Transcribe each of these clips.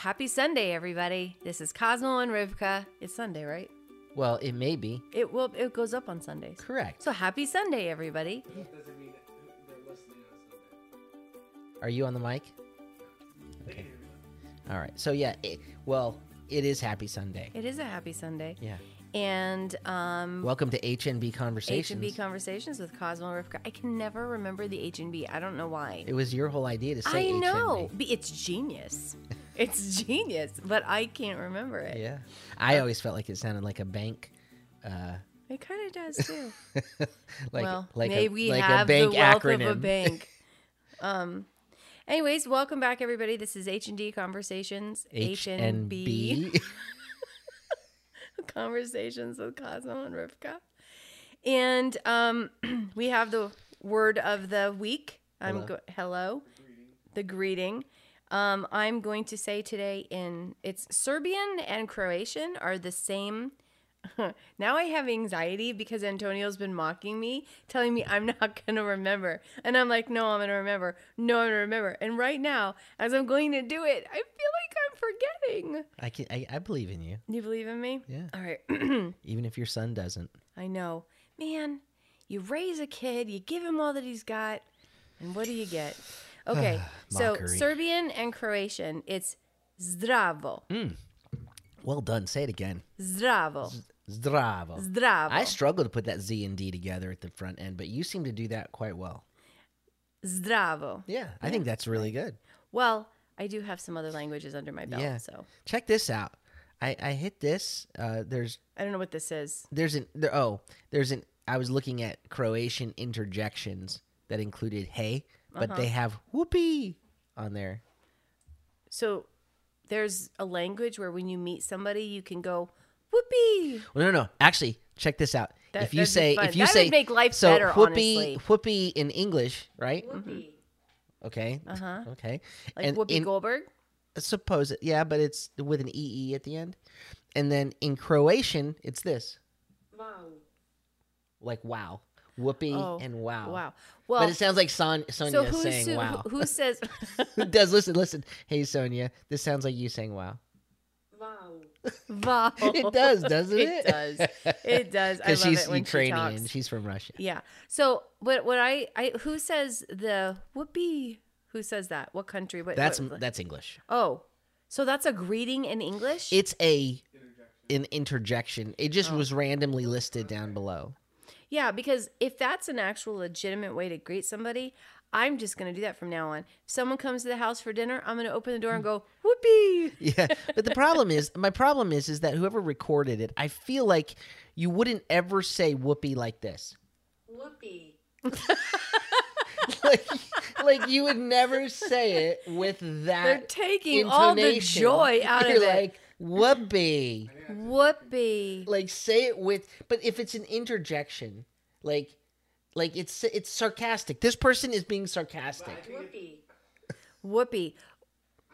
Happy Sunday, everybody. This is Cosmo and Rivka. It's Sunday, right? Well, it may be It will. It goes up on Sundays. correct. So happy Sunday, everybody. doesn't mean they're listening on Sunday. Are you on the mic? Okay. All right. So yeah. It, well, it is Happy Sunday. It is a happy Sunday, Yeah. and um, Welcome to HNB H Conversations. and B conversations with Cosmo and Rivka. I can never remember the H and B. I don't know why. It was your whole idea to say I know. HNB. Be- It's genius. It's genius, but I can't remember it. Yeah. I always felt like it sounded like a bank. Uh, It kind of does too. like well, like may a, we like have a bank the wealth acronym. of a bank. um. Anyways, welcome back, everybody. This is H and D Conversations. H and B Conversations with Cosmo and Rivka, and um, we have the word of the week. I'm Hello. go- hello, the greeting. Um, I'm going to say today in it's Serbian and Croatian are the same. now I have anxiety because Antonio's been mocking me, telling me I'm not gonna remember, and I'm like, no, I'm gonna remember. No, I'm gonna remember. And right now, as I'm going to do it, I feel like I'm forgetting. I can I, I believe in you. You believe in me? Yeah. All right. Even if your son doesn't. I know. Man, you raise a kid, you give him all that he's got, and what do you get? Okay, so Mockery. Serbian and Croatian, it's zdravo. Well done. Say it again. Zdravo. Zdravo. Zdravo. I struggle to put that Z and D together at the front end, but you seem to do that quite well. Zdravo. Yeah, I think that's really good. Well, I do have some other languages under my belt, Yeah. so Check this out. I, I hit this. Uh, there's I don't know what this is. there's an there, oh there's an I was looking at Croatian interjections that included hey, but Uh-huh. they have whoopee on there. So there's a language where when you meet somebody, you can go whoopee. Well, no, no, actually, check this out. That- if you that'd be say fun. if you That say would make life so better, whoopee honestly. whoopee in English, right? Okay. Uh huh. Okay. Like and Whoopi in, Goldberg. suppose it, yeah, but it's with an ee at the end. And then in Croatian, it's this. Wow. like wow, whoopee Oh, and wow. Wow. Well, but it sounds like Son- Sonia so saying who, wow. who says Who does listen? Listen, hey Sonia, this sounds like you saying wow. wow? Wow. It does, doesn't it? It does. It does. I love Because she's it Ukrainian. She she's from Russia. Yeah. So, what? What I? I who says the whoopee? Who says that? What country? What? That's what- that's English. oh, so that's a greeting in English. It's a an interjection. It Oh. just was randomly listed down below. Yeah, because if that's an actual legitimate way to greet somebody, I'm just gonna do that from now on. If someone comes to the house for dinner, I'm gonna open the door and go whoopee. Yeah, but the problem is, my problem is, is that whoever recorded it, I feel like you wouldn't ever say "whoopee" like this. Whoopee. like, like you would never say it with that. They're taking all the joy out You're of it. like whoopee. Whoopee. Like say it with, but if it's an interjection, like, like it's it's sarcastic. This person is being sarcastic. Whoopee. Whoopee.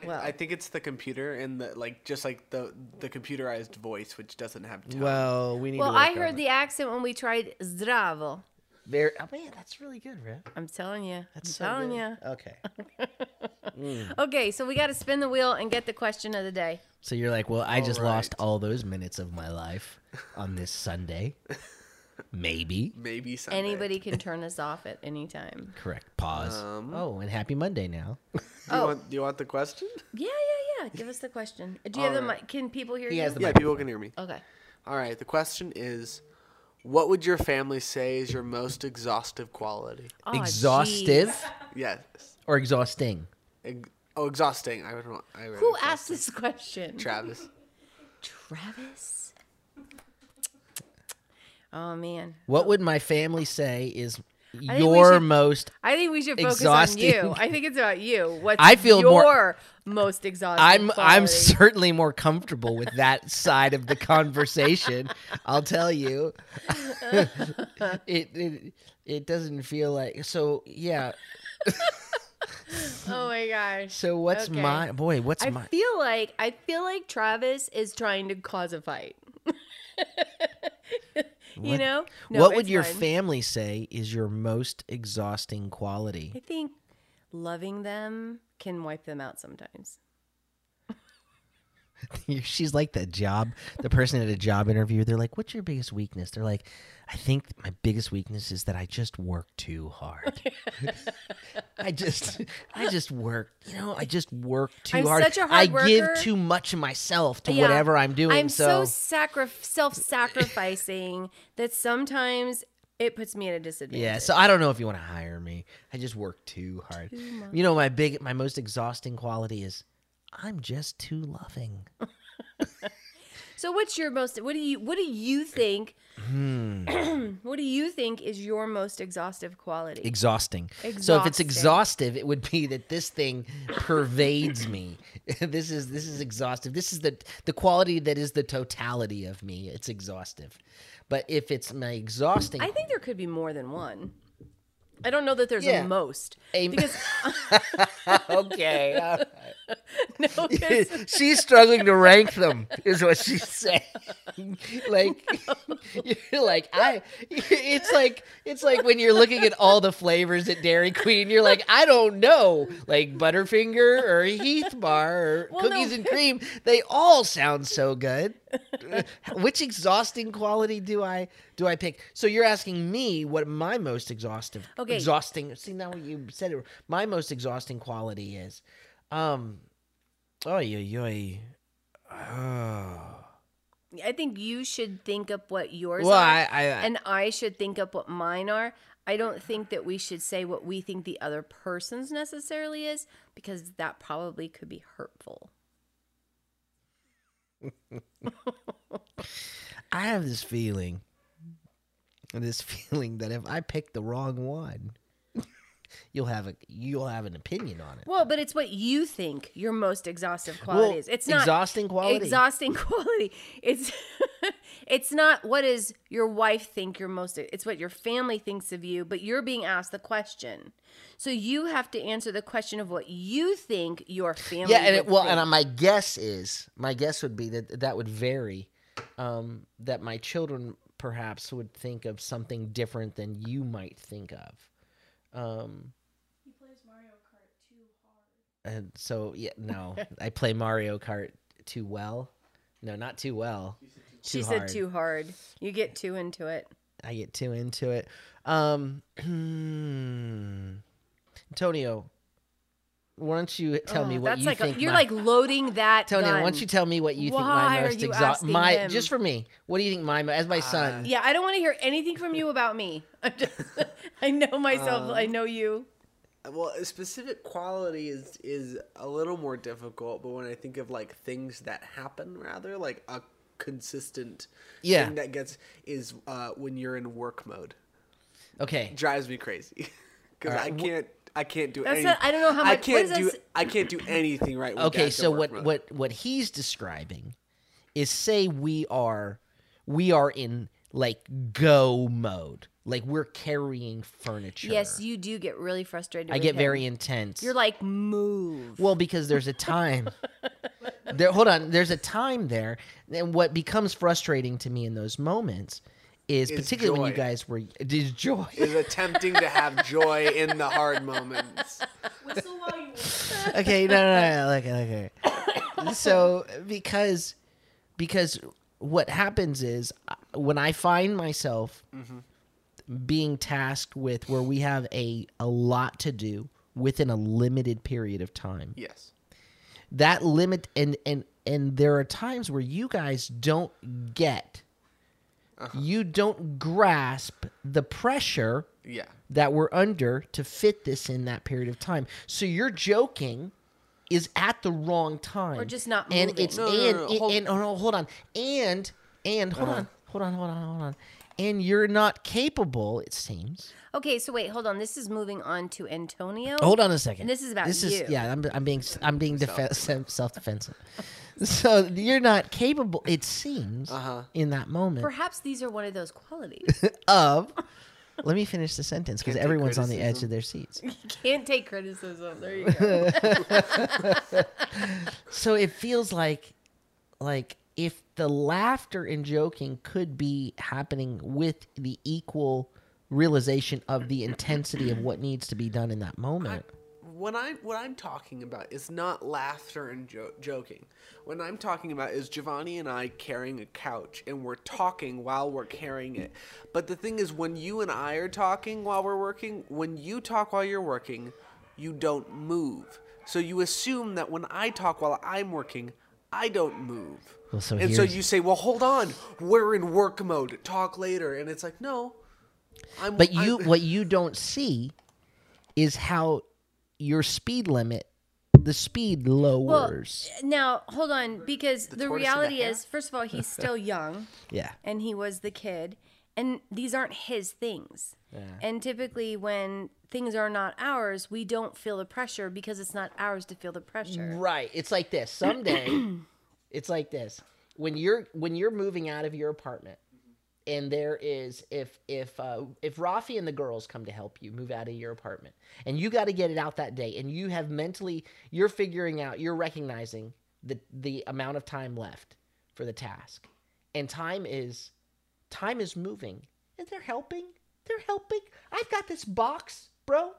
Well, I think it's the computer and the like, just like the the computerized voice, which doesn't have tone. Well, we need. well, to work I on heard it. the accent when we tried zdravo. Very, oh man, that's really good, Rip. I'm telling you. That's I'm so telling good. you. Okay. Mm. Okay, so we got to spin the wheel and get the question of the day. So you're like, well, I just All lost all those minutes of my life on this Sunday. Maybe. maybe Sunday. Anybody can turn us off at any time. Correct. Pause. Um, oh, and happy Monday now. Do you, Oh. want, do you want the question? Yeah, yeah, yeah. Give us the question. Do you have the mic? Can people hear He you? has the yeah, mic. people can hear me. okay. All right. The question is, what would your family say is your most exhaustive quality? Oh, Exhaustive jeez. Yes. or exhausting? Ex- oh, exhausting. I would want. I read Who exhausting. asked this question? Travis. Travis. Oh man. What would my family say is think your should- most? I think we should focus Exhausting. on you. I think it's about you. What's I feel your more- most exhausting? I'm I'm certainly more comfortable with that side of the conversation. I'll tell you. it, it it doesn't feel like so. Yeah. Oh my gosh. So what's Okay. my boy? What's I my? I feel like I feel like Travis is trying to cause a fight. you know? No, what would your fine. family say is your most exhausting quality? I think loving them can wipe them out sometimes. she's like the job, the person at a job interview. They're like, "What's your biggest weakness?" They're like, "I think my biggest weakness is that I just work too hard. I just, I just work. You know, I just work too I'm hard. such a hard I give too much of myself to Yeah. whatever I'm doing. I'm so, so, sacri- self-sacrificing that sometimes it puts me at a disadvantage. yeah. So I don't know if you want to hire me. I just work too hard. You know, my big, my most exhausting quality is I'm just too loving. So what's your most what do you what do you think Hmm. what do you think is your most exhaustive quality? exhausting. So if it's exhaustive, it would be that this thing pervades me. this is this is exhaustive. This is the the quality that is the totality of me. It's exhaustive. But if it's my exhausting, I think there could be more than one. I don't know that there's Yeah. a most A- because okay. no, she's struggling to rank them, is what she's saying. like, you're like I. It's like it's like when you're looking at all the flavors at Dairy Queen. You're like, I don't know, like Butterfinger or Heath Bar or Well, no. cookies and cream. They all sound so good. Which exhausting quality do I do I pick? So you're asking me what my most exhaustive, Okay. exhausting. See now you said it. My most exhausting quality is, um, oh yeah, Oh. I think you should think up what yours Well, are, I, I, I and I should think up what mine are. I don't think that we should say what we think the other person's necessarily is because that probably could be hurtful. I have this feeling, this feeling that if I pick the wrong one, you'll have a you'll have an opinion on it. Well, but it's what you think your most exhaustive quality Well, is. It's not exhausting quality. Exhausting quality. It's it's not what does your wife think your most it's what your family thinks of you, but you're being asked the question. So you have to answer the question of what you think your family yeah, and it, well, think. and my guess is my guess would be that that would vary. Um, that my children perhaps would think of something different than you might think of. Um, he plays Mario Kart too hard. and so yeah, no, I play Mario Kart too well. No, not too well. she too said hard. too hard. You get too into it. I get too into it. Um, Antonio, why don't you tell me Oh, what that's you like think? a, you're my- like loading that Tony, why don't you tell me what you think my most you exhausting? My him? just for me. What do you think my as my son? Yeah, I don't want to hear anything from you about me. I'm just, I know myself. Um, I know you. Well, a specific quality is is a little more difficult, but when I think of like things that happen, rather like a consistent Yeah. thing that gets is uh, when you're in work mode. Okay, Drives me crazy because All right, I can't I can't do That's any, not- I don't know how I much- what can't do that s- I can't do anything right. When okay. So what mode. what what he's describing is say we are we are in like go mode, like we're carrying furniture. Yes, you do get really frustrated. I with get him. very intense. You're like move. Well, because there's a time. there, hold on. There's a time there, and what becomes frustrating to me in those moments is, Is particularly when you guys were is joy. is attempting to have joy in the hard moments. okay, no, no, no, okay, okay. So because because what happens is uh, when I find myself being tasked with where we have a a lot to do within a limited period of time. Yes. that limit and and and there are times where you guys don't get Uh-huh. you don't grasp the pressure Yeah. that we're under to fit this in that period of time. So your joking is at the wrong time. Or just not and it's No, no, and no, no, and, hold- and- oh, no, hold on. And and hold uh-huh. on. Hold on hold on hold on and you're not capable it seems Okay, so wait, hold on. This is moving on to Antonio. Hold on a second. And this is about this you. Is, yeah, I'm, I'm being I'm being defe- self defensive. so you're not capable, it seems, Uh-huh. in that moment Perhaps these are one of those qualities. of. Let me finish the sentence because Can't everyone's on the edge of their seats. you can't take criticism. There you go. So it feels like, like if the laughter and joking could be happening with the equal realization of the intensity of what needs to be done in that moment. what I'm what I'm talking about is not laughter and jo- joking. What I'm talking about is Giovanni and I carrying a couch and we're talking while we're carrying it. But the thing is, when you and I are talking while we're working, when you talk while you're working, you don't move. So you assume that when I talk while I'm working, I don't move. Well, so and so you say, "Well, hold on, we're in work mode. Talk later." And it's like, no, I'm. But you, I'm- what you don't see, is how your speed limit, the speed Well, lowers. now hold on, because the, the reality hare? is, first of all, he's still young, yeah. and he was the kid, and these aren't his things. And typically, when things are not ours, we don't feel the pressure because it's not ours to feel the pressure. Right. It's like this. Someday, it's like this. When you're when you're moving out of your apartment, and there is if if uh, if Rafi and the girls come to help you move out of your apartment, and you got to get it out that day, and you have mentally you're figuring out you're recognizing the the amount of time left for the task, and time is time is moving, and they're helping. They're helping. I've got this box, bro,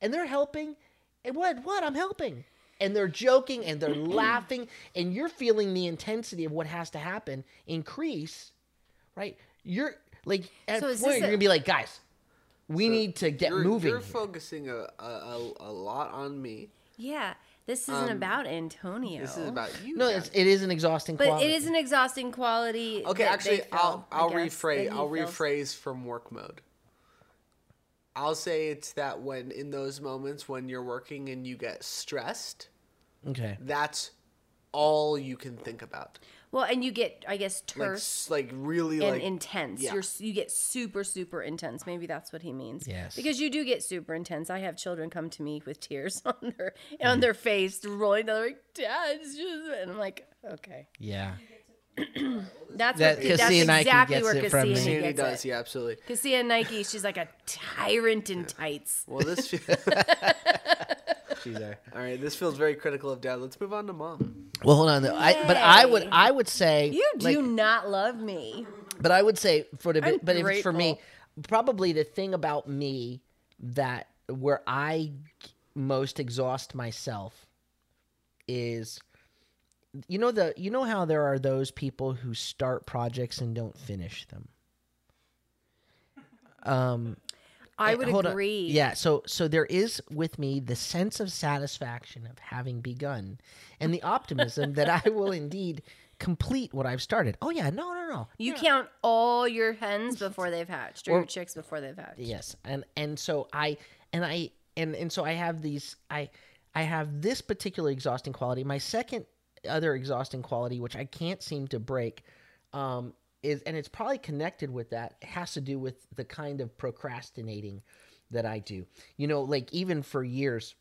and they're helping. And what? What? I'm helping. And they're joking and they're laughing, and you're feeling the intensity of what has to happen increase, right? You're like at So point this you're a- gonna be like, guys, we need to get you're, moving. You're here." focusing a, a, a, a lot on me. Yeah, this isn't about Antonio. Um, This is about you. no, it's, it is an exhausting. but quality. it is an exhausting quality. Okay, actually, feel, I'll I I'll rephrase. I'll feels. rephrase from work mode. I'll say it's that when in those moments when you're working and you get stressed, Okay. that's all you can think about. Well, and you get, I guess, Like terse s- like really and like intense. yeah. You're you get super super intense. Maybe that's what he means. Yes. Because you do get super intense. I have children come to me with tears on their on their face, rolling down. They're like, "Dad," it's just-" and I'm like, "Okay." Yeah. That's That what, that's Cassia Nike exactly gets where it from Cassia me. Sandy gets does, it. yeah, absolutely. Cassia Nike, she's like a tyrant in tights. Well, this. fe- She's there. All right, this feels very critical of dad. Let's move on to mom. Well, hold on. Though. I, but I would I would say You do like, not love me. But I would say for the I'm but if for me, probably the thing about me that where I most exhaust myself is you know the you know how there are those people who start projects and don't finish them. Um I eh, would hold on. agree. Yeah, so so there is with me the sense of satisfaction of having begun and the optimism that I will indeed complete what I've started. Oh yeah, no, no, no. You count all your hens before they've hatched, or, Or- your chicks before they've hatched. Yes, and and so I and I and and so I have these I I have this particular exhausting quality. My second other exhausting quality, which I can't seem to break, um, is and it's probably connected with that has to do with the kind of procrastinating that I do. You know, like even for years,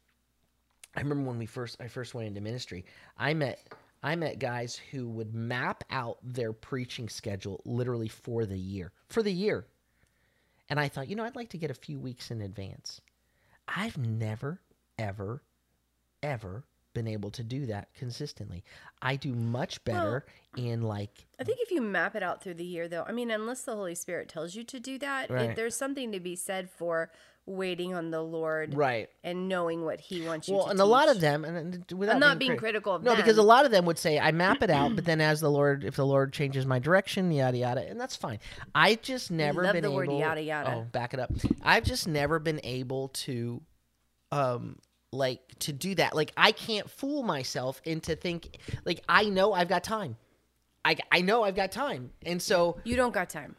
I remember when we first I first went into ministry, I met I met guys who would map out their preaching schedule literally for the year. For the year. And I thought, you know, I'd like to get a few weeks in advance. I've never, ever, ever been able to do that consistently. I do much better in like, I think if you map it out through the year, though, I mean, unless the Holy Spirit tells you to do that, it- there's something to be said for waiting on the Lord right. and knowing what He wants you Well, to and a lot of them, and without I'm not being, being crit- critical of no, because a lot of them would say I map it out, but then as the Lord, if the Lord changes my direction, yada yada, and that's fine. I just never been the word able. yada, yada. Oh, back it up. I've just never been able to, um, like to do that. Like I can't fool myself into think like I know I've got time. I I know I've got time, and so You don't got time.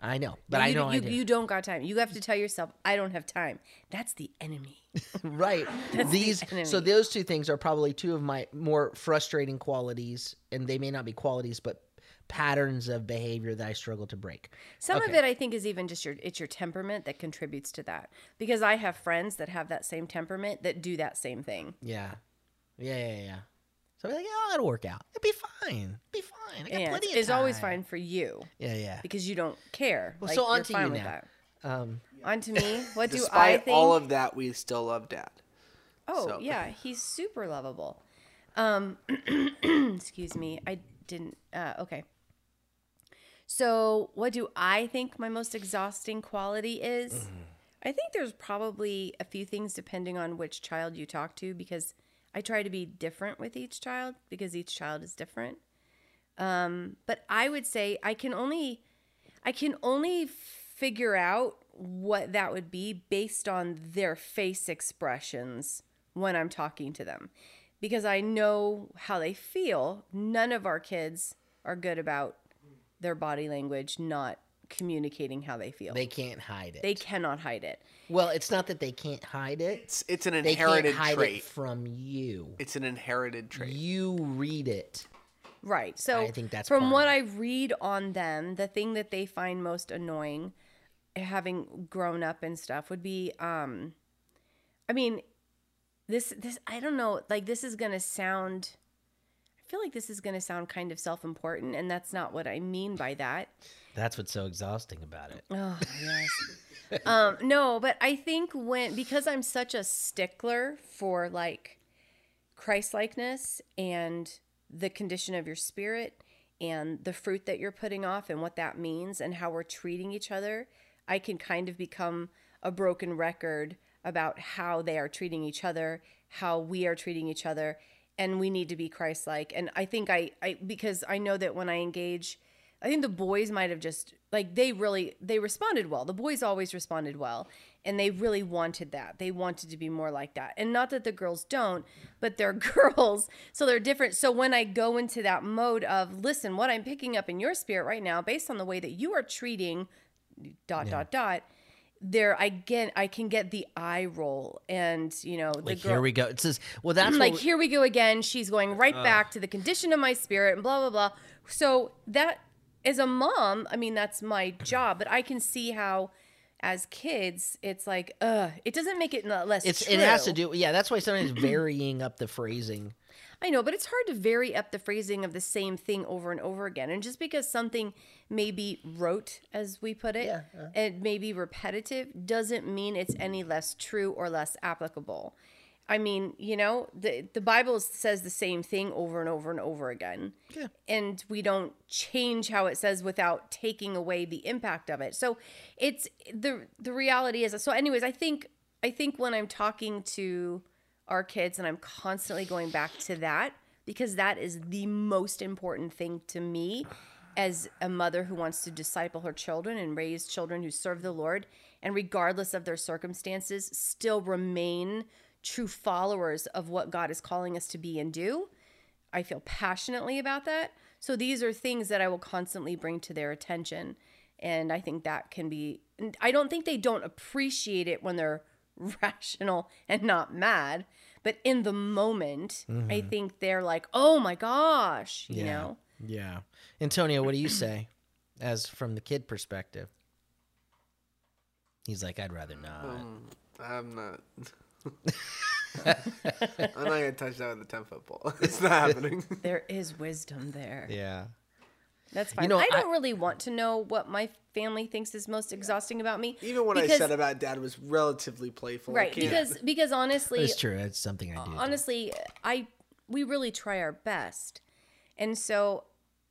I know, but you, I know you, I do. you don't got time. You have to tell yourself, I don't have time. That's the enemy. right That's the these enemy. so those two things are probably two of my more frustrating qualities and they may not be qualities but patterns of behavior that i struggle to break Some of it, I think, is even just your it's your temperament that contributes to that. Because I have friends that have that same temperament that do that same thing. yeah yeah yeah yeah so i'm like oh it'll work out it'll be fine it'll be fine I got And plenty it's, of it's always fine for you yeah yeah because you don't care. Well, like, so on you're to you with now. that. um On to me. What do I Despite think? all of that, we still love dad. Oh So- yeah, he's super lovable. Um, excuse me, I didn't. Uh, okay. So, what do I think my most exhausting quality is? I think there's probably a few things depending on which child you talk to because I try to be different with each child because each child is different. Um, but I would say I can only I can only figure out what that would be based on their face expressions when I'm talking to them because I know how they feel. None of our kids are good about their body language not communicating how they feel. They can't hide it. They cannot hide it. well, it's not that they can't hide it. It's it's an They can't inherited hide trait. it from you. It's an inherited trait. You read it. Right. So I think that's from part what I read on them, the thing that they find most annoying, having grown up and stuff, would be, um, I mean, this this I don't know, like this is gonna sound. I feel like this is gonna sound kind of self-important, and that's not what I mean by that. That's what's so exhausting about it. Oh yes. um, no, but I think when because I'm such a stickler for like Christ likeness and the condition of your spirit and the fruit that you're putting off and what that means and how we're treating each other, I can kind of become a broken record about how they are treating each other, how we are treating each other, and we need to be Christ like. And I think I, I because I know that when I engage I think the boys might have just like they really they responded well. The boys always responded well, and they really wanted that. They wanted to be more like that. And not that the girls don't, but they're girls, so they're different. So when I go into that mode of listen, what I'm picking up in your spirit right now based on the way that you are treating dot dot dot there again I can get the eye roll and you know the Like girl here we go. It says, well, that's like we- here we go again she's going right back to the condition of my spirit and blah blah blah so that as a mom i mean that's my job but i can see how as kids it's like uh it doesn't make it less it's true. it has to do. Yeah, that's why sometimes varying up the phrasing. I know but it's hard to vary up the phrasing of the same thing over and over again and just because something may be rote as we put it Yeah, and may be repetitive doesn't mean it's any less true or less applicable I mean, you know, the the Bible says the same thing over and over and over again. Yeah. And we don't change how it says without taking away the impact of it. So it's the the reality is so anyways, I think I think when I'm talking to our kids and I'm constantly going back to that because that is the most important thing to me as a mother who wants to disciple her children and raise children who serve the Lord and regardless of their circumstances still remain true followers of what God is calling us to be and do. I feel passionately about that. So these are things that I will constantly bring to their attention. And I think that can be, I don't think they don't appreciate it when they're rational and not mad. But in the moment, I think they're like, oh my gosh, you Yeah. know? Yeah. Antonio, what do you say as from the kid perspective? He's like, I'd rather not. Um, I'm not. I'm not gonna touch that with a ten foot pole. It's not happening. There is wisdom there. yeah. That's fine. know, I don't I- really want to know what my family thinks is most exhausting about me. Even what I said about dad was relatively playful. Right because because honestly It's true. It's something I do. too. honestly i we really try our best and so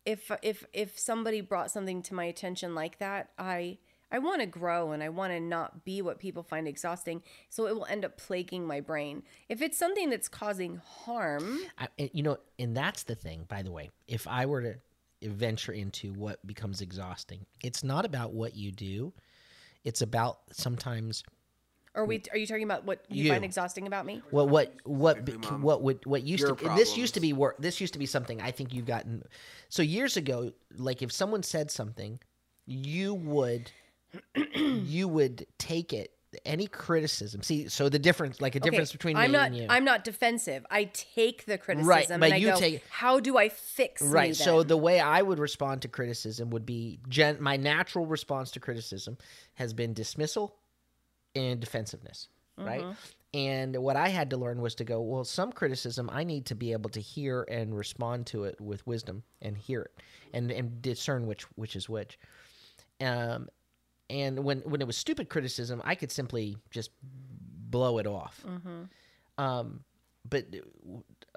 if if if somebody brought something to my attention like that i i want to grow and i want to not be what people find exhausting so it will end up plaguing my brain if it's something that's causing harm I, eh, you know, and that's the thing, by the way. If I were to venture into what becomes exhausting, it's not about what you do. It's about sometimes are we are you talking about what you, You. find exhausting about me what what what be- um, what would what used Your to this used to be work. This used to be something I think you've gotten. So years ago, like if someone said something, you would you would take it any criticism. See, so the difference, like a difference between me I'm not and you. I'm not defensive. I take the criticism right? but and I you go, take- how do I fix me right so the way i would respond to criticism would be gen- my natural response to criticism has been dismissal and defensiveness right Mm-hmm. and what i had to learn was to go well some criticism i need to be able to hear and respond to it with wisdom and hear it and and discern which which is which um and when when it was stupid criticism i could simply just blow it off. Um but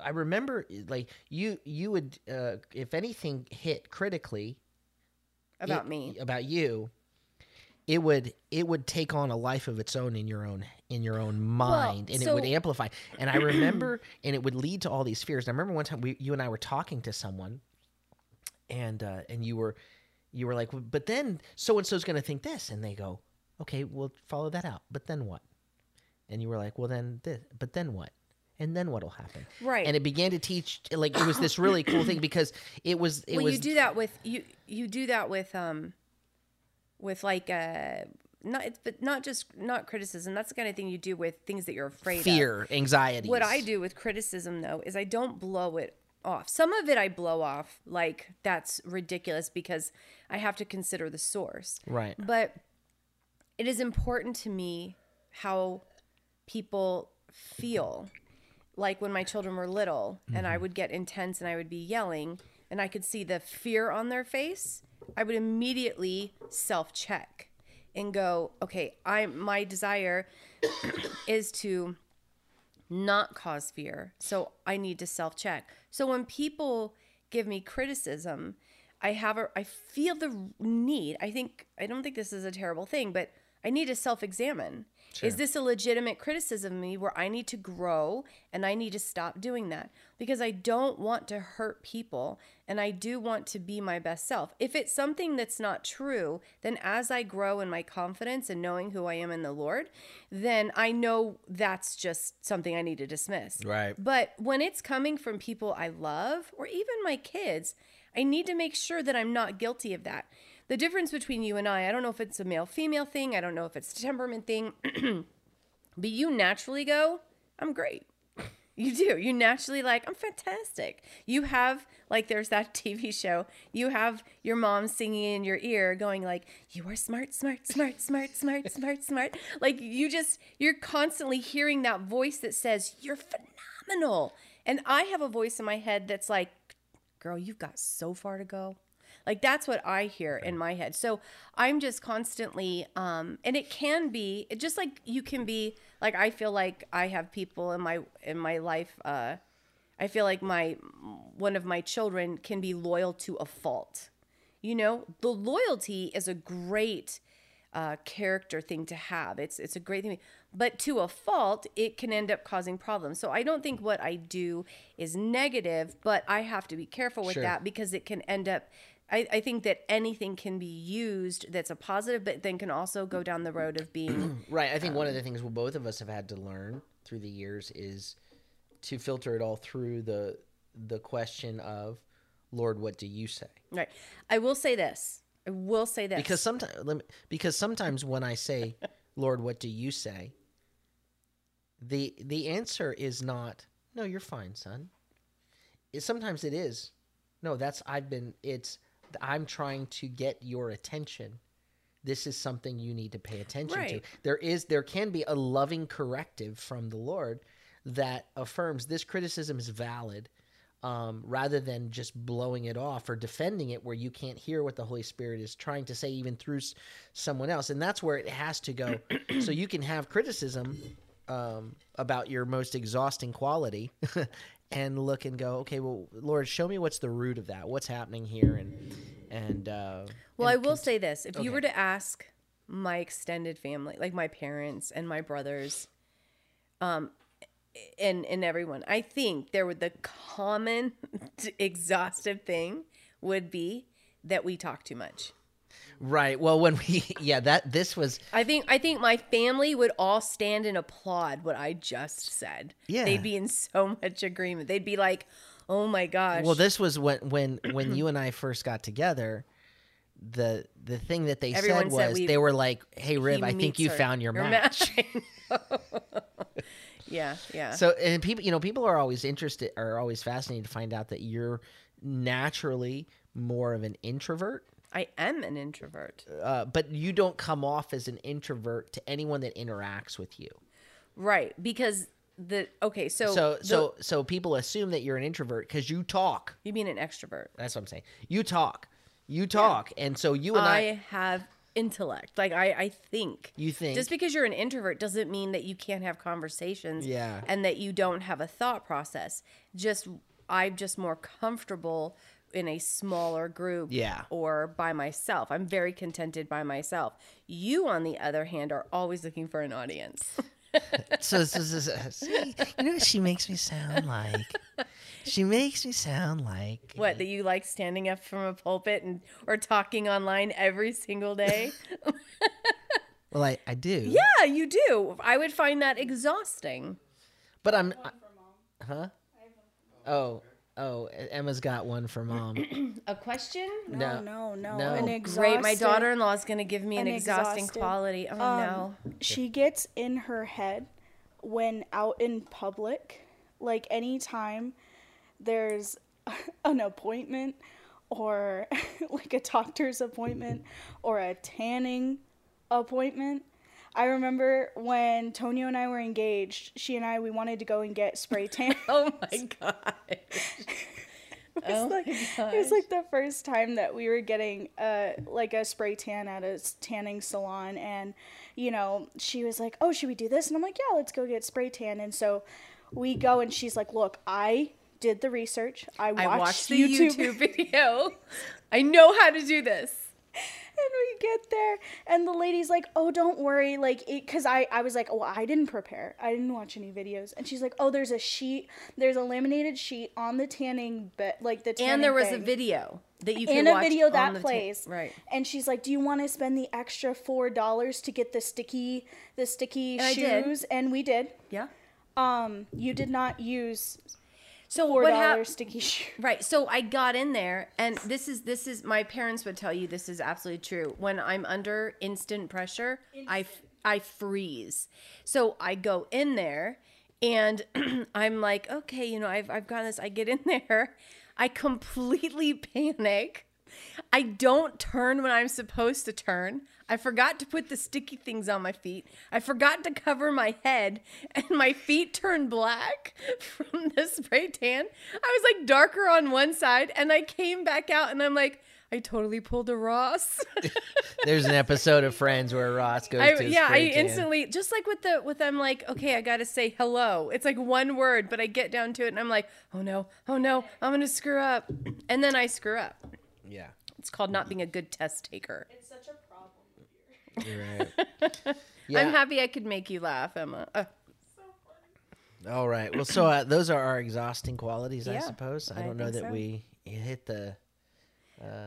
i remember like you you would uh if anything hit critically about it- me. about you it would it would take on a life of its own in your own in your own mind and it would amplify. And i remember and it would lead to all these fears. And i remember one time we, you and i were talking to someone and uh and you were you were like but then so and so's going to think this and they go okay we'll follow that out but then what and you were like well then this but then what and then what'll happen Right. and it began to teach like it was this really cool thing because it was it well, was you do that with you. You do that with um, with like uh, not it's- but not just not criticism. That's the kind of thing you do with things that you're afraid of. fear anxiety What I do with criticism though is I don't blow it off. Some of it I blow off like that's ridiculous because I have to consider the source. right But it is important to me how people feel. Like when my children were little and I mm-hmm. would get intense and I would be yelling and I could see the fear on their face, I would immediately self check and go, okay, I my desire is to not cause fear. So I need to self check. So when people give me criticism, I have a I feel the need. I think I don't think this is a terrible thing, but I need to self examine. Is this a legitimate criticism of me where I need to grow and I need to stop doing that? Because I don't want to hurt people and I do want to be my best self. If it's something that's not true, then as I grow in my confidence and knowing who I am in the Lord, then I know that's just something I need to dismiss. Right. But when it's coming from people I love or even my kids, I need to make sure that I'm not guilty of that. The difference between you and I, I don't know if it's a male female thing, I don't know if it's a temperament thing, but you naturally go, I'm great. You do. You naturally like, I'm fantastic. You have like there's that TV show. You have your mom singing in your ear going like, "You are smart, smart, smart, smart, smart, smart, smart." Like you just you're constantly hearing that voice that says, "You're phenomenal." And I have a voice in my head that's like, "Girl, you've got so far to go." Like that's what I hear in my head. So I'm just constantly, um, and it can be it just like you can be like I feel like I have people in my in my life. Uh, I feel like my one of my children can be loyal to a fault. You know, the loyalty is a great uh, character thing to have. It's it's a great thing, but to a fault, it can end up causing problems. So I don't think what I do is negative, but I have to be careful with Sure. that because it can end up. I, I think that anything can be used that's a positive, but then can also go down the road of being Right. I think one of the um, things we both of us have had to learn through the years is to filter it all through the the question of, Lord, what do you say? right. I will say this. I will say this Because sometimes, because sometimes when I say, Lord, what do you say? The the answer is not, no, you're fine, son. It, sometimes it is, no, that's I've been. It's I'm trying to get your attention. This is something you need to pay attention to. There is there can be a loving corrective from the Lord that affirms this criticism is valid um, rather than just blowing it off or defending it where you can't hear what the Holy Spirit is trying to say, even through s- someone else. And that's where it has to go. so you can have criticism um, about your most exhausting quality and look and go, okay, well, Lord, show me what's the root of that. What's happening here? And, and, uh, Well, I will cont- say this: if you were to ask my extended family, like my parents and my brothers, um, and and everyone, I think there would the common exhaustive thing would be that we talk too much. Right. Well, when we, yeah, that, this was, I think I think my family would all stand and applaud what I just said. Yeah. they'd be in so much agreement. They'd be like, "Oh my gosh!" well, this was when, when, when you and I first got together. The the thing that they Everyone said said was we- they were like, "Hey, He Riv, I think you her- found your, match." Yeah, yeah. So and people, you know, people are always interested, are always fascinated to find out that you're naturally more of an introvert, I am an introvert. uh, but you don't come off as an introvert to anyone that interacts with you. Right, because the okay, so So the- so so people assume that you're an introvert because you talk. you mean an extrovert? That's what I'm saying. You talk, you talk, and so you and I, I, have intellect. Like I, I think. you think Just because you're an introvert doesn't mean that you can't have conversations. Yeah. And that you don't have a thought process. Just I'm just more comfortable in a smaller group Yeah. or by myself. I'm very contented by myself. You, on the other hand, are always looking for an audience. so, so, so, so see, you know what she makes me sound like? She makes me sound like what that you like standing up from a pulpit and or talking online every single day? Well, I, I do. yeah, you do. I would find that exhausting. But I'm. huh? Oh, oh, Emma's got one for mom. A question? No, no, no, no. An Great, exhausted, Great, my daughter-in-law is going to give me an, An exhausting exhausted, quality. Oh um, no. She gets in her head when out in public, like anytime there's an appointment or like a doctor's appointment or a tanning appointment. I remember when Tonio and I were engaged, she and I we wanted to go and get spray tan. Oh my god. It was Oh like it was like the first time that we were getting uh like a spray tan at a tanning salon and you know she was like oh should we do this and i'm like yeah let's go get spray tan and so we go and she's like look i did the research i watched, I watched the YouTube, YouTube video. I know how to do this. And we get there and the lady's like oh don't worry like it because I, I was like oh i didn't prepare i didn't watch any videos and she's like oh there's a sheet there's a laminated sheet on the tanning bed like the tanning And there was a thing. video that you could in a watch video that the ta- plays right. and she's like do you want to spend the extra four dollars to get the sticky the sticky And shoes and we did Yeah. um you did not use So four what dollar happened? sticky shoes Right. So I got in there and this is this is my parents would tell you this is absolutely true. When I'm under instant pressure, I f- I freeze. So I go in there and I'm like, okay, you know, I've I've got this. I get in there. I completely panic. I don't turn when I'm supposed to turn. I forgot to put the sticky things on my feet. I forgot to cover my head, and my feet turned black from the spray tan. I was like darker on one side, and I came back out, and I'm like, I totally pulled a Ross. There's an episode of Friends where Ross goes I, to yeah, I tan. instantly just like with the with them like okay, I gotta say hello. It's like one word, but I get down to it, and I'm like, oh no, oh no, I'm gonna screw up, and then I screw up. Yeah, It's called not being a good test taker. it's such a problem you're right. Yeah. I'm happy I could make you laugh, Emma. Uh, All right. Well, so uh, those are our exhausting qualities, I suppose. I I don't know that so. we hit the.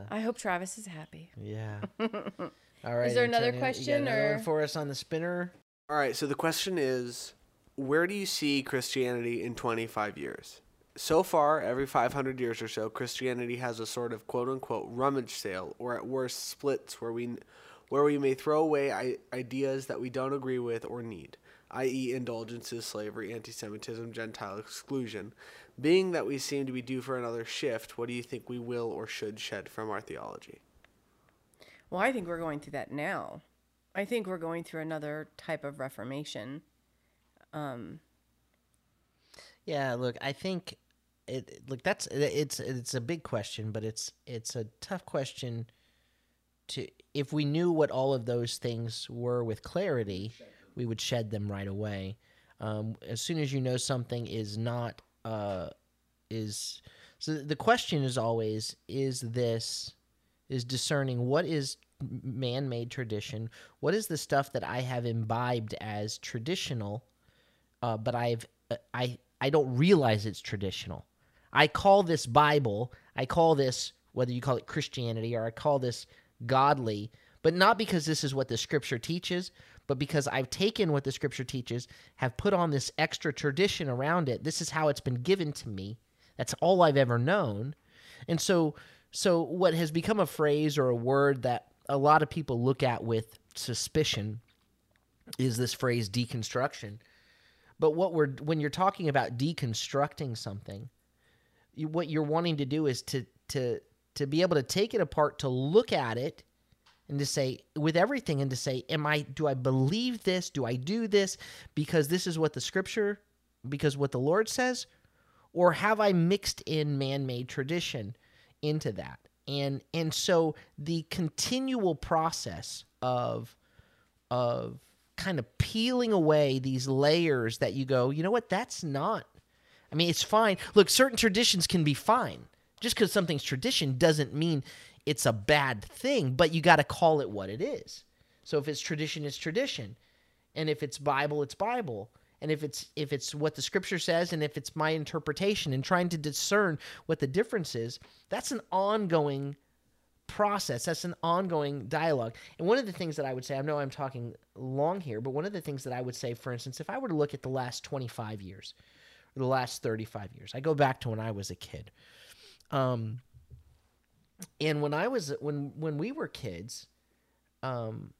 I hope Travis is happy. Yeah. All right. Is there another Antonio, you got question, another one or- for us on the spinner? All right, so the question is where do you see Christianity in 25 years? So far, every 500 years or so, Christianity has a sort of quote unquote rummage sale, or at worst, splits where we, where we may throw away I- ideas that we don't agree with or need, i.e., indulgences, slavery, anti Semitism, Gentile exclusion. Being that we seem to be due for another shift, what do you think we will or should shed from our theology? Well, I think we're going through that now. I think we're going through another type of reformation. Um, yeah. Look, I think it. Look, that's it's it's a big question, but it's it's a tough question. To if we knew what all of those things were with clarity, we would shed them right away. Um, as soon as you know something is not uh, is so the question is always is this is discerning what is man-made tradition what is the stuff that i have imbibed as traditional uh, but i've uh, i i don't realize it's traditional i call this bible i call this whether you call it christianity or i call this godly but not because this is what the scripture teaches but because i've taken what the scripture teaches have put on this extra tradition around it. This is how it's been given to me. That's all i've ever known. And so so what has become a phrase or a word that a lot of people look at with suspicion is this phrase deconstruction. But what we're when you're talking about deconstructing something, what you're wanting to do is to to to be able to take it apart to look at it and to say with everything and to say am I do I believe this? Do I do this because this is what the scripture because what the Lord says or have I mixed in man-made tradition into that? And and so the continual process of of kind of peeling away these layers that you go, you know what, that's not I mean, it's fine. Look, certain traditions can be fine. Just because something's tradition doesn't mean it's a bad thing, but you got to call it what it is. So if it's tradition, it's tradition, and if it's Bible, it's Bible, and if it's if it's what the Scripture says, and if it's my interpretation, and trying to discern what the difference is, that's an ongoing process. That's an ongoing dialogue. And one of the things that I would say, I know I'm talking long here, but one of the things that I would say, for instance, if I were to look at the last 25 years, or the last 35 years, I go back to when I was a kid. Um, and when I was when when we were kids, um,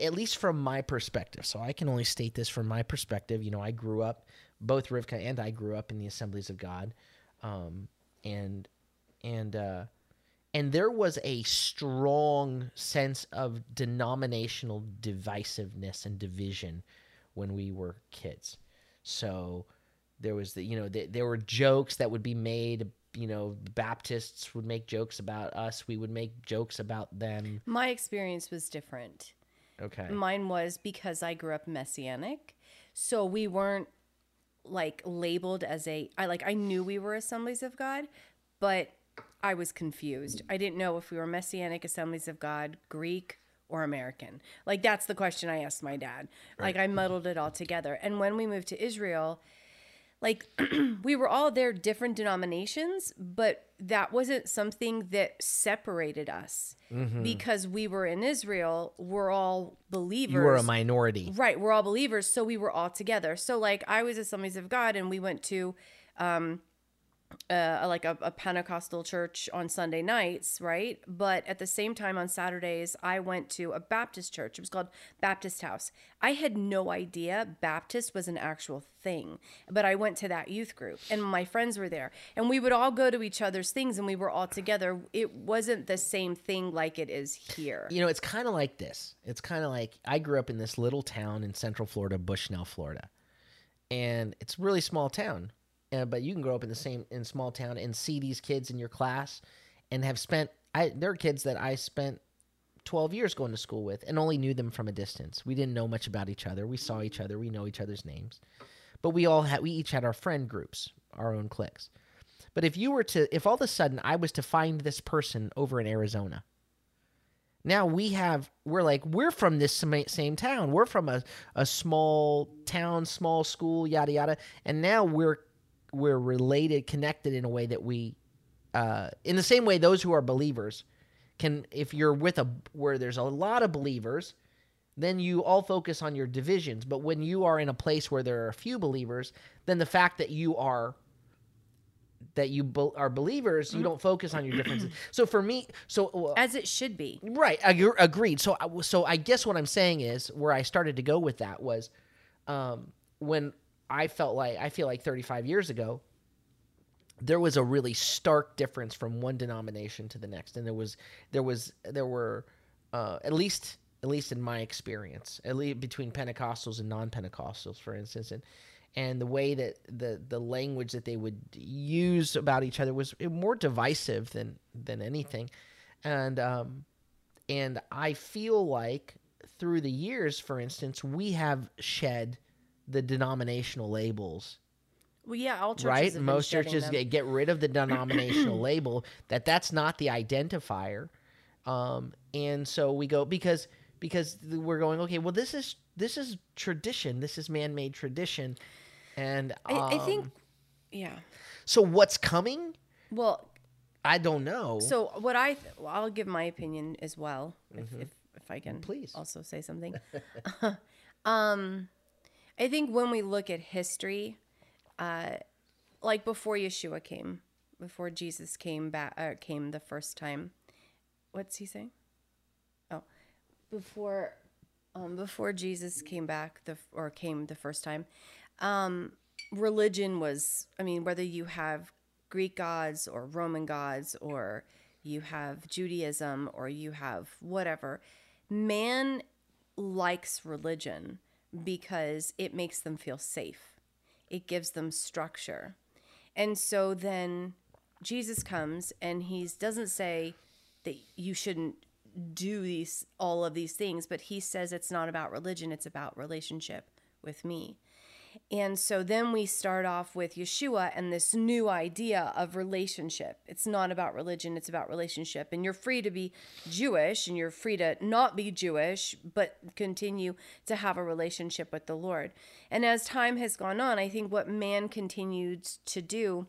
at least from my perspective, so I can only state this from my perspective. You know, I grew up, both Rivka and I grew up in the Assemblies of God, um, and and uh, and there was a strong sense of denominational divisiveness and division when we were kids. So there was the you know the, there were jokes that would be made you know baptists would make jokes about us we would make jokes about them My experience was different. okay Mine was because I grew up messianic. So we weren't like labeled as a I like I knew we were assemblies of God, but I was confused. I didn't know if we were messianic assemblies of God, Greek or American. Like that's the question I asked my dad. Like I muddled it all together. And when we moved to Israel, like we were all there different denominations but that wasn't something that separated us. Mm-hmm. because we were in israel we're all believers. You were a minority. Right we're all believers so we were all together. So like i was assemblies of god and we went to um uh, like a, a Pentecostal church on Sunday nights, right? But at the same time on Saturdays, I went to a Baptist church. It was called Baptist House. I had no idea Baptist was an actual thing, but I went to that youth group and my friends were there. And we would all go to each other's things and we were all together. It wasn't the same thing like it is here. you know it's kind of like this it's kind of like i grew up in this little town in central florida bushnell florida and it's really small town but you can grow up in the same in small town and see these kids in your class and have spent i there are kids that i spent 12 years going to school with and only knew them from a distance. We didn't know much about each other. We saw each other. We know each other's names. But we all had we each had our friend groups our own cliques. But if you were to if all of a sudden i was to find this person over in arizona now we have we're like we're from this same same town. We're from a, a small town small school yada yada. And now we're we're related connected in a way that we uh, in the same way those who are believers can if you're with a where there's a lot of believers then you all focus on your divisions but when you are in a place where there are a few believers then the fact that you are that you be- are believers you don't focus on your differences so for me so uh, As it should be. Right, ag- agreed. So, I- so I guess what I'm saying is where I started to go with that was um, when I felt like I feel like 35 years ago, there was a really stark difference from one denomination to the next, and there was there was there were uh, at least at least in my experience, at least between Pentecostals and non-Pentecostals, for instance, and and the way that the the language that they would use about each other was more divisive than than anything, and um, and I feel like through the years, for instance, we have shed the denominational labels Well, yeah, all churches right most churches them. get, rid of the denominational label that that's not the identifier um, and so we go because because we're going okay well this is this is tradition this is man-made tradition and I, I think, um, yeah. so what's coming Well, i don't know So what I th- well, I'll give my opinion as well, if, if if I can Mm-hmm. Please. also say something. um, I think when we look at history, uh, like before Yeshua came, before Jesus came back, uh, came the first time. What's he saying? Oh, before, um, before Jesus came back the or came the first time, um, religion was. I mean, whether you have Greek gods or Roman gods or you have Judaism or you have whatever, man likes religion because it makes them feel safe. It gives them structure. And so then Jesus comes and he doesn't say that you shouldn't do these all of these things, but he says it's not about religion, it's about relationship with me. And so then we start off with Yeshua and this new idea of relationship. It's not about religion, it's about relationship. And you're free to be Jewish and you're free to not be Jewish, but continue to have a relationship with the Lord. And as time has gone on, I think what man continues to do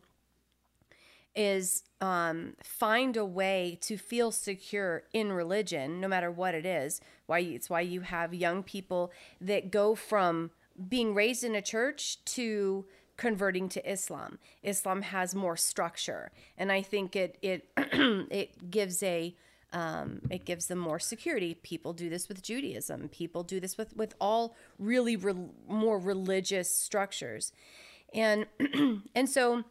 is um, find a way to feel secure in religion, no matter what it is. Why it's why you have young people that go from being raised in a church to converting to Islam. Islam has more structure, and I think it it it gives a um, it gives them more security. People do this with Judaism. People do this with with all really re- more religious structures, and and so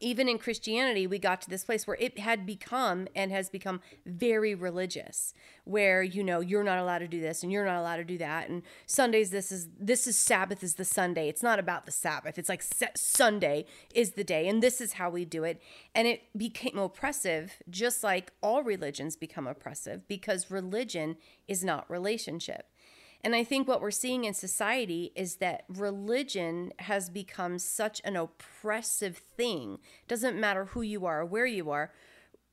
even in Christianity, we got to this place where it had become and has become very religious, where you know you're not allowed to do this and you're not allowed to do that, and Sundays this is this is Sabbath is the Sunday. It's not about the Sabbath. It's like Sunday is the day, and this is how we do it. And it became oppressive, just like all religions become oppressive, because religion is not relationship. And I think what we're seeing in society is that religion has become such an oppressive thing. Doesn't matter who you are or where you are,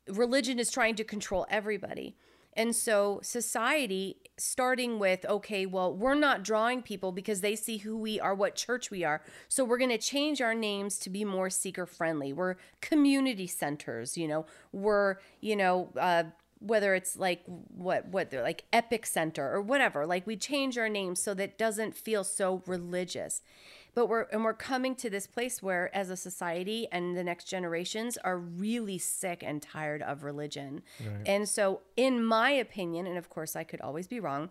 religion is trying to control everybody. And so society starting with okay, well, we're not drawing people because they see who we are, what church we are. So we're going to change our names to be more seeker friendly. We're community centers, you know. We're, you know, uh, whether it's like what what they're like epic center or whatever like we change our name so that doesn't feel so religious but we're and we're coming to this place where as a society and the next generations are really sick and tired of religion right. and so in my opinion and of course i could always be wrong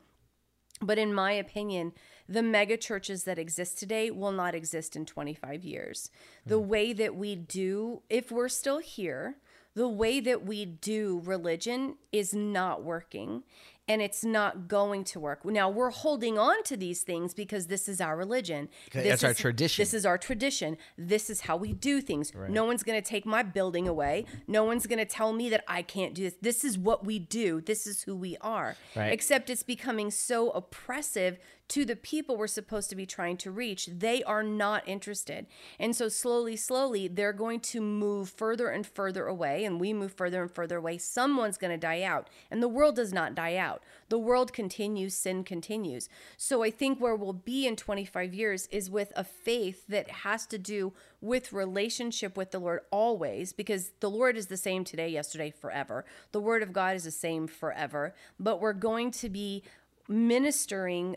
but in my opinion, the mega churches that exist today will not exist in 25 years. The hmm. way that we do, if we're still here, the way that we do religion is not working and it's not going to work. Now we're holding on to these things because this is our religion. This That's is, our tradition. This is our tradition. This is how we do things. Right. No one's going to take my building away. No one's going to tell me that I can't do this. This is what we do. This is who we are. Right. Except it's becoming so oppressive to the people we're supposed to be trying to reach, they are not interested. And so, slowly, slowly, they're going to move further and further away, and we move further and further away. Someone's going to die out, and the world does not die out. The world continues, sin continues. So, I think where we'll be in 25 years is with a faith that has to do with relationship with the Lord always, because the Lord is the same today, yesterday, forever. The Word of God is the same forever, but we're going to be ministering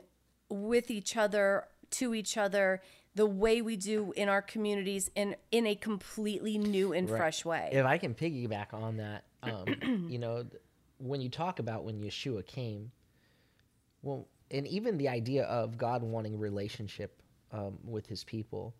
with each other, to each other, the way we do in our communities in in a completely new and right. fresh way. If I can piggyback on that, um, you know, when you talk about when Yeshua came, well, and even the idea of God wanting relationship um, with His people,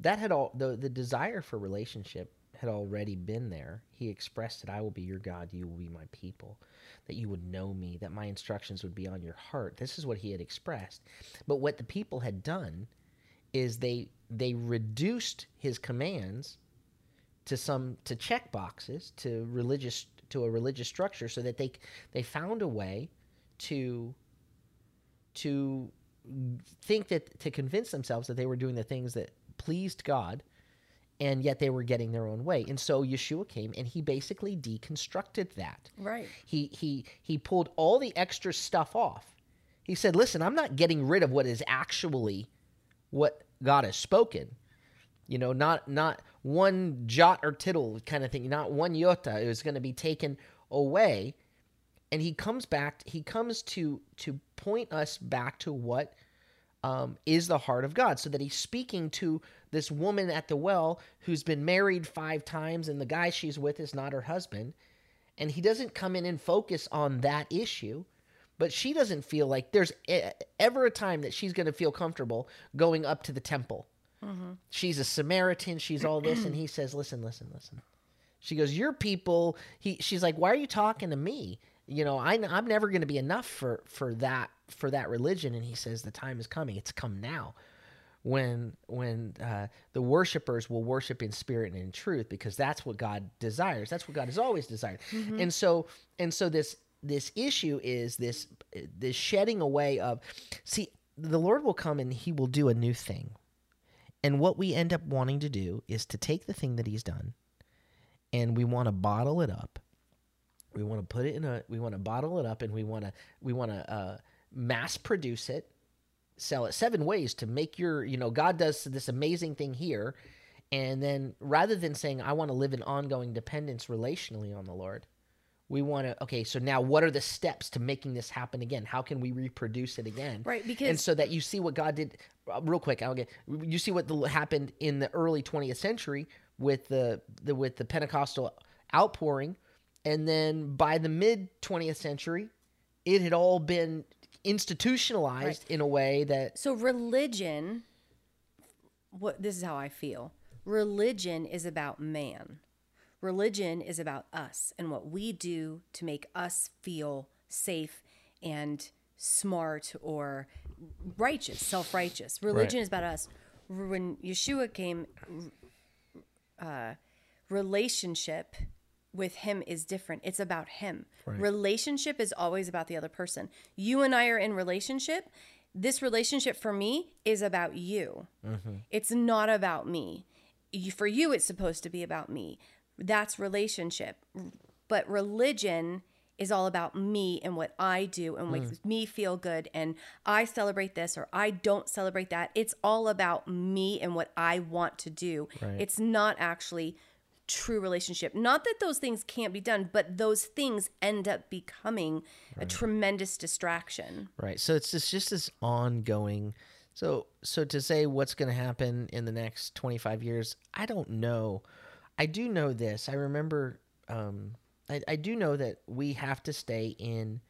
that had all the the desire for relationship had already been there. He expressed that I will be your God, you will be my people, that you would know me, that my instructions would be on your heart. This is what he had expressed. But what the people had done is they they reduced his commands to some to check boxes, to religious to a religious structure so that they they found a way to to think that to convince themselves that they were doing the things that pleased God and yet they were getting their own way. And so Yeshua came and he basically deconstructed that. Right. He he he pulled all the extra stuff off. He said, "Listen, I'm not getting rid of what is actually what God has spoken. You know, not not one jot or tittle kind of thing, not one iota is going to be taken away." And he comes back he comes to to point us back to what um, is the heart of God. So that he's speaking to this woman at the well who's been married five times and the guy she's with is not her husband. And he doesn't come in and focus on that issue. But she doesn't feel like there's ever a time that she's going to feel comfortable going up to the temple. Mm-hmm. She's a Samaritan. She's all this. and he says, Listen, listen, listen. She goes, Your people. He, she's like, Why are you talking to me? You know, I, I'm never going to be enough for, for that for that religion and he says the time is coming it's come now when when uh, the worshipers will worship in spirit and in truth because that's what god desires that's what god has always desired mm-hmm. and so and so this this issue is this this shedding away of see the lord will come and he will do a new thing And what we end up wanting to do is to take the thing that he's done and we want to bottle it up. We want to put it in a we want to bottle it up and we want to we want to uh, mass produce it, sell it seven ways to make your, you know, God does this amazing thing here. And then rather than saying I want to live in ongoing dependence relationally on the Lord, we want to okay so now what are the steps to making this happen again? How can we reproduce it again? Right, because- and so that you see what god did uh, real quick i'll get you see what the, happened in the early 20th century with the, the with the pentecostal outpouring. And then by the mid 20th century it had all been institutionalized in a way that So religion what this is how I feel. Religion is about man. Religion is about us and what we do to make us feel safe and smart or righteous, self-righteous. Religion Right. is about us. When Yeshua came uh, relationship with him is different. It's about him. Relationship is always about the other person. You and I are in relationship. This relationship for me is about you. Mm-hmm. It's not about me. You, for you, it's supposed to be about me. That's relationship. But religion is all about me and what I do and mm. makes me feel good. And I celebrate this or I don't celebrate that. It's all about me and what I want to do. It's not actually true relationship. Not that those things can't be done, but those things end up becoming a tremendous distraction. Right. So it's just, just this ongoing. So so to say what's going to happen in the next 25 years, I don't know. I do know this. I remember um I, I do know that we have to stay in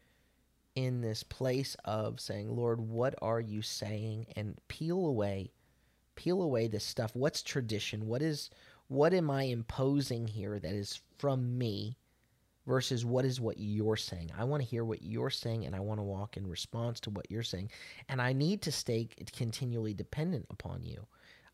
in this place of saying, Lord, what are you saying? And peel away peel away this stuff. What's tradition? What is what am I imposing here that is from me? versus what is what you're saying. I want to hear what you're saying and I want to walk in response to what you're saying. And I need to stay continually dependent upon you.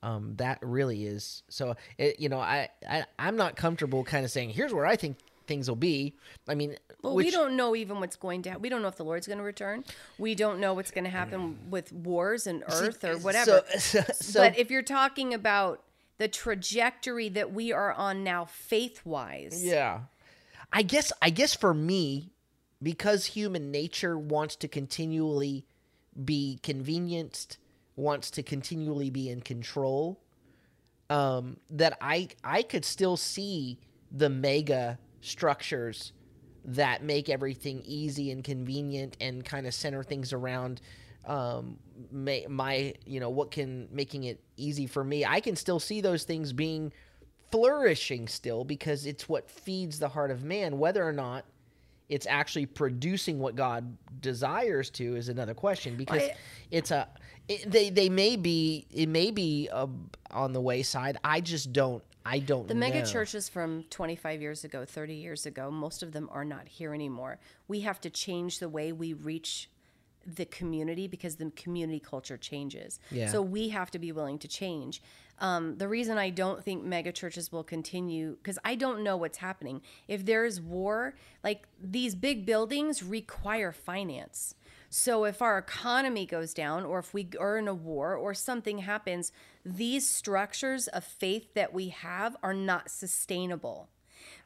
Um, that really is so. It, you know, I, I I'm not comfortable kind of saying here's where I think things will be. I mean, Well, which, we don't know even what's going to. We don't know if the Lord's going to return. We don't know what's going to happen with wars and Earth or whatever. So, so, so but if you're talking about the trajectory that we are on now, faith wise, Yeah. I guess I guess for me, because human nature wants to continually be convenienced, wants to continually be in control, um, that I I could still see the mega structures that make everything easy and convenient and kind of center things around um my, my you know what can making it easy for me i can still see those things being flourishing still because it's what feeds the heart of man whether or not it's actually producing what god desires to is another question because I- it's a it, they they may be it may be uh, on the wayside i just don't i don't The know. mega churches from 25 years ago, 30 years ago, most of them are not here anymore. We have to change the way we reach the community because the community culture changes. Yeah. So we have to be willing to change. Um, the reason I don't think mega churches will continue because I don't know what's happening. If there's war, like these big buildings require finance. So if our economy goes down, or if we are in a war, or something happens, these structures of faith that we have are not sustainable.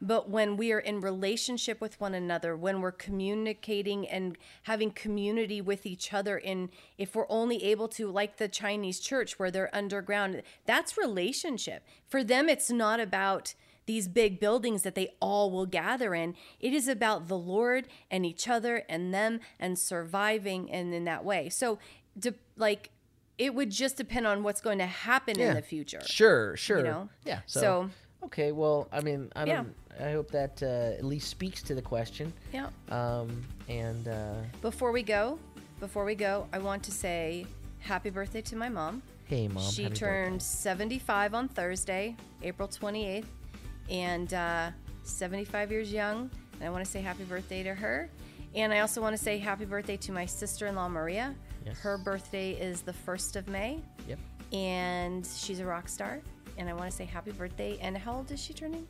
But when we are in relationship with one another, when we're communicating and having community with each other, in if we're only able to, like the Chinese church where they're underground, that's relationship. For them, it's not about these big buildings that they all will gather in. It is about the Lord and each other and them and surviving and in that way. So, de- like, it would just depend on what's going to happen in the future. Sure, sure. You know? Yeah. So, So- okay, well, I mean, I Yeah. I hope that uh, at least speaks to the question. Yeah. Um, and uh, Before we go, before we go, I want to say happy birthday to my mom. hey, mom. she turned 75 on Thursday, April 28th, and uh, 75 years young. And I want to say happy birthday to her. And I also want to say happy birthday to my sister in law, Maria. Yes. Her birthday is the 1st of May. Yep. and she's a rock star. And I want to say happy birthday. And how old is she turning?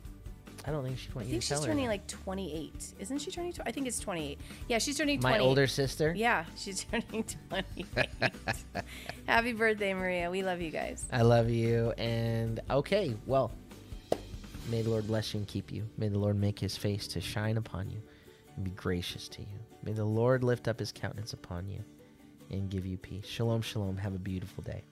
I don't think she's 20. I think she's turning like 28. Isn't she turning? Tw- I think it's 28. Yeah, she's turning 20. my older sister. Yeah, she's turning 28. Happy birthday, Maria. We love you guys. I love you. And okay, well, may the Lord bless you and keep you. May the Lord make his face to shine upon you and be gracious to you. May the Lord lift up his countenance upon you and give you peace. Shalom, shalom. Have a beautiful day.